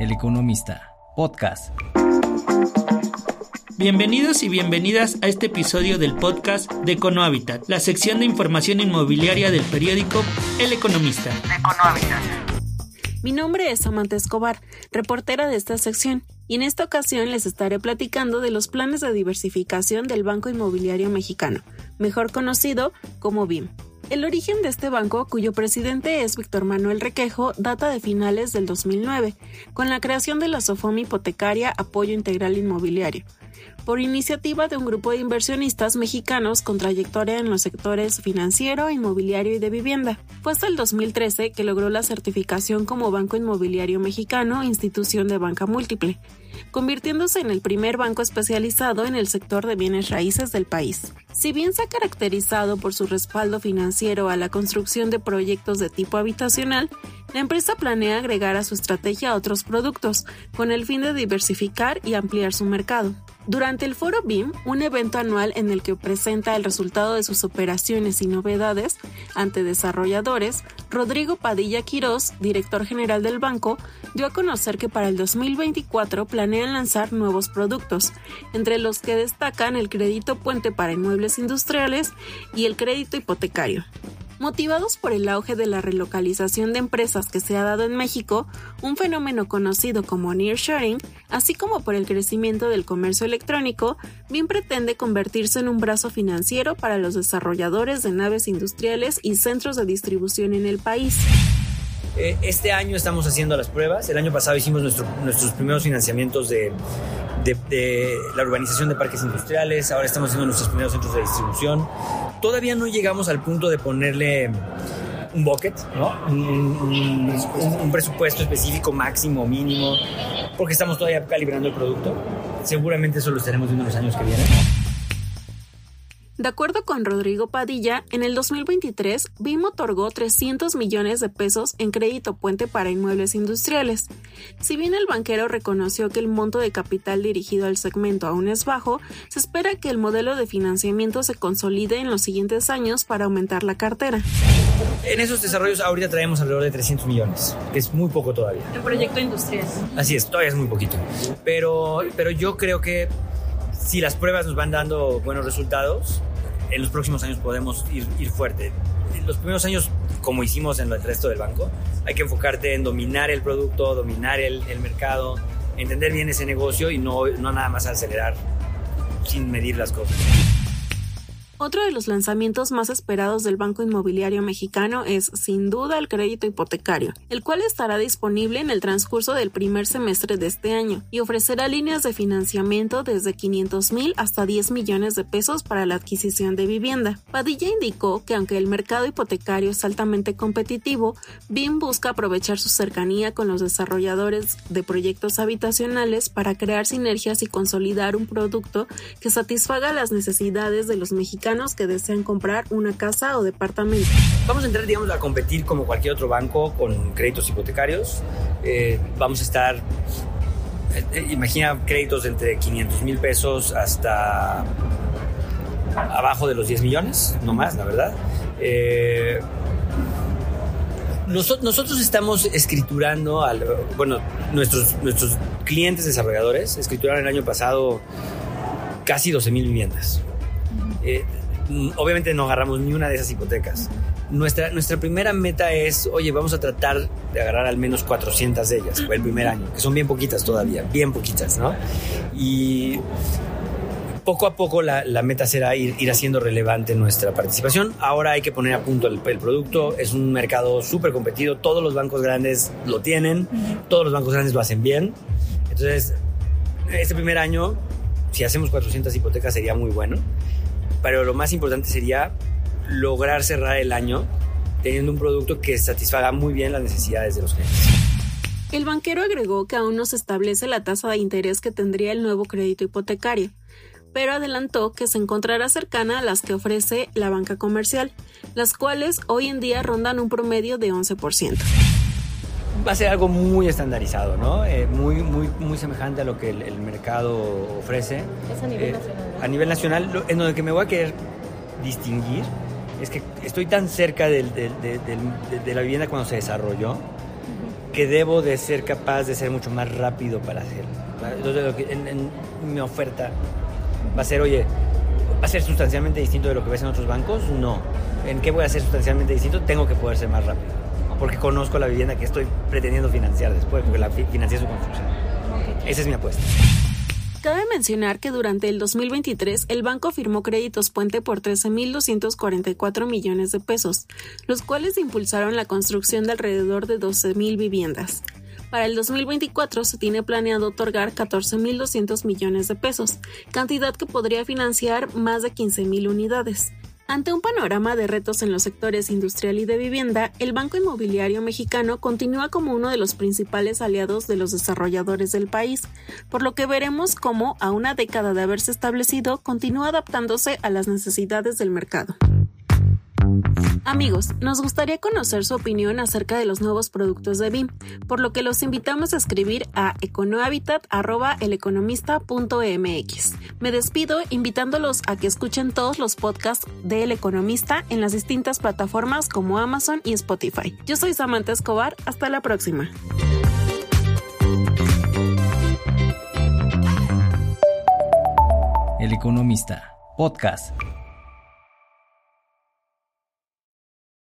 El Economista, podcast. Bienvenidos y bienvenidas a este episodio del podcast de Econohabitat, la sección de información inmobiliaria del periódico El Economista. Mi nombre es Samantha Escobar, reportera de esta sección, y en esta ocasión les estaré platicando de los planes de diversificación del Banco Inmobiliario Mexicano, mejor conocido como BIM. El origen de este banco, cuyo presidente es Víctor Manuel Requejo, data de finales del 2009, con la creación de la SOFOM hipotecaria Apoyo Integral Inmobiliario, por iniciativa de un grupo de inversionistas mexicanos con trayectoria en los sectores financiero, inmobiliario y de vivienda. Fue hasta el 2013 que logró la certificación como Banco Inmobiliario Mexicano, institución de banca múltiple, convirtiéndose en el primer banco especializado en el sector de bienes raíces del país. Si bien se ha caracterizado por su respaldo financiero a la construcción de proyectos de tipo habitacional, la empresa planea agregar a su estrategia otros productos, con el fin de diversificar y ampliar su mercado. Durante el foro BIM, un evento anual en el que presenta el resultado de sus operaciones y novedades ante desarrolladores, Rodrigo Padilla Quirós, director general del banco, dio a conocer que para el 2024 planean lanzar nuevos productos, entre los que destacan el crédito puente para inmuebles industriales y el crédito hipotecario. Motivados por el auge de la relocalización de empresas que se ha dado en México, un fenómeno conocido como nearshoring, así como por el crecimiento del comercio electrónico, BIM pretende convertirse en un brazo financiero para los desarrolladores de naves industriales y centros de distribución en el país. Eh, este año estamos haciendo las pruebas. El año pasado hicimos nuestros primeros financiamientos de, de, la urbanización de parques industriales. Ahora estamos haciendo nuestros primeros centros de distribución. Todavía no llegamos al punto de ponerle un bucket, ¿no? un, presupuesto específico máximo, mínimo, porque estamos todavía calibrando el producto. Seguramente eso lo estaremos viendo en los años que vienen. De acuerdo con Rodrigo Padilla, en el 2023, BIM otorgó 300 millones de pesos en crédito puente para inmuebles industriales. Si bien el banquero reconoció que el monto de capital dirigido al segmento aún es bajo, se espera que el modelo de financiamiento se consolide en los siguientes años para aumentar la cartera. En esos desarrollos ahorita traemos alrededor de 300 millones, que es muy poco todavía. En proyecto industrial. Así es, todavía es muy poquito. Pero, pero yo creo que si las pruebas nos van dando buenos resultados, en los próximos años podemos ir, ir fuerte. En los primeros años, como hicimos en el resto del banco, hay que enfocarte en dominar el producto, dominar el, el mercado, entender bien ese negocio y no, no nada más acelerar sin medir las cosas. Otro de los lanzamientos más esperados del Banco Inmobiliario Mexicano es, sin duda, el crédito hipotecario, el cual estará disponible en el transcurso del primer semestre de este año y ofrecerá líneas de financiamiento desde 500 mil hasta 10 millones de pesos para la adquisición de vivienda. Padilla indicó que aunque el mercado hipotecario es altamente competitivo, BIM busca aprovechar su cercanía con los desarrolladores de proyectos habitacionales para crear sinergias y consolidar un producto que satisfaga las necesidades de los mexicanos que desean comprar una casa o departamento. Vamos a entrar, digamos, a competir como cualquier otro banco con créditos hipotecarios. Eh, vamos a estar, eh, eh, imagina créditos entre 500 mil pesos hasta abajo de los 10 millones, no más, la verdad. nosotros estamos escriturando, bueno, nuestros, nuestros clientes desarrolladores escrituraron el año pasado casi 12 mil viviendas. Mm, obviamente no agarramos ni una de esas hipotecas. Nuestra, nuestra primera meta es, oye, vamos a tratar de agarrar al menos 400 de ellas el primer año, que son bien poquitas todavía, bien poquitas, ¿no? Y poco a poco la, la meta será ir, ir, haciendo relevante nuestra participación. Ahora hay que poner a punto el, el producto. Es un mercado súper competido. Todos los bancos grandes lo tienen. Todos los bancos grandes lo hacen bien. Entonces, este primer año, si hacemos 400 hipotecas, sería muy bueno pero lo más importante sería lograr cerrar el año teniendo un producto que satisfaga muy bien las necesidades de los clientes. El banquero agregó que aún no se establece la tasa de interés que tendría el nuevo crédito hipotecario, pero adelantó que se encontrará cercana a las que ofrece la banca comercial, las cuales hoy en día rondan un promedio de 11% va a ser algo muy estandarizado, ¿no? Eh, muy, muy, muy semejante a lo que el, mercado ofrece. Es a nivel eh, nacional. A nivel nacional, en donde que me voy a querer distinguir es que estoy tan cerca de, la vivienda cuando se desarrolló que debo de ser capaz de ser mucho más rápido para hacerlo. Entonces, en, mi oferta va a ser, oye, ¿va a ser sustancialmente distinto de lo que ves en otros bancos? No. ¿En qué voy a ser sustancialmente distinto? Tengo que poder ser más rápido. Porque conozco la vivienda que estoy pretendiendo financiar después, porque la financié su construcción. Esa es mi apuesta. Cabe mencionar que durante el 2023 el banco firmó créditos puente por 13.244 millones de pesos, los cuales impulsaron la construcción de alrededor de 12.000 viviendas. Para el 2024 se tiene planeado otorgar 14.200 millones de pesos, cantidad que podría financiar más de 15.000 unidades. Ante un panorama de retos en los sectores industrial y de vivienda, el Banco Inmobiliario Mexicano continúa como uno de los principales aliados de los desarrolladores del país, por lo que veremos cómo, a una década de haberse establecido, continúa adaptándose a las necesidades del mercado. Amigos, nos gustaría conocer su opinión acerca de los nuevos productos de BIM, por lo que los invitamos a escribir a econohabitat.eleconomista.mx. Me despido invitándolos a que escuchen todos los podcasts de El Economista en las distintas plataformas como Amazon y Spotify. Yo soy Samantha Escobar, hasta la próxima. El Economista, podcast.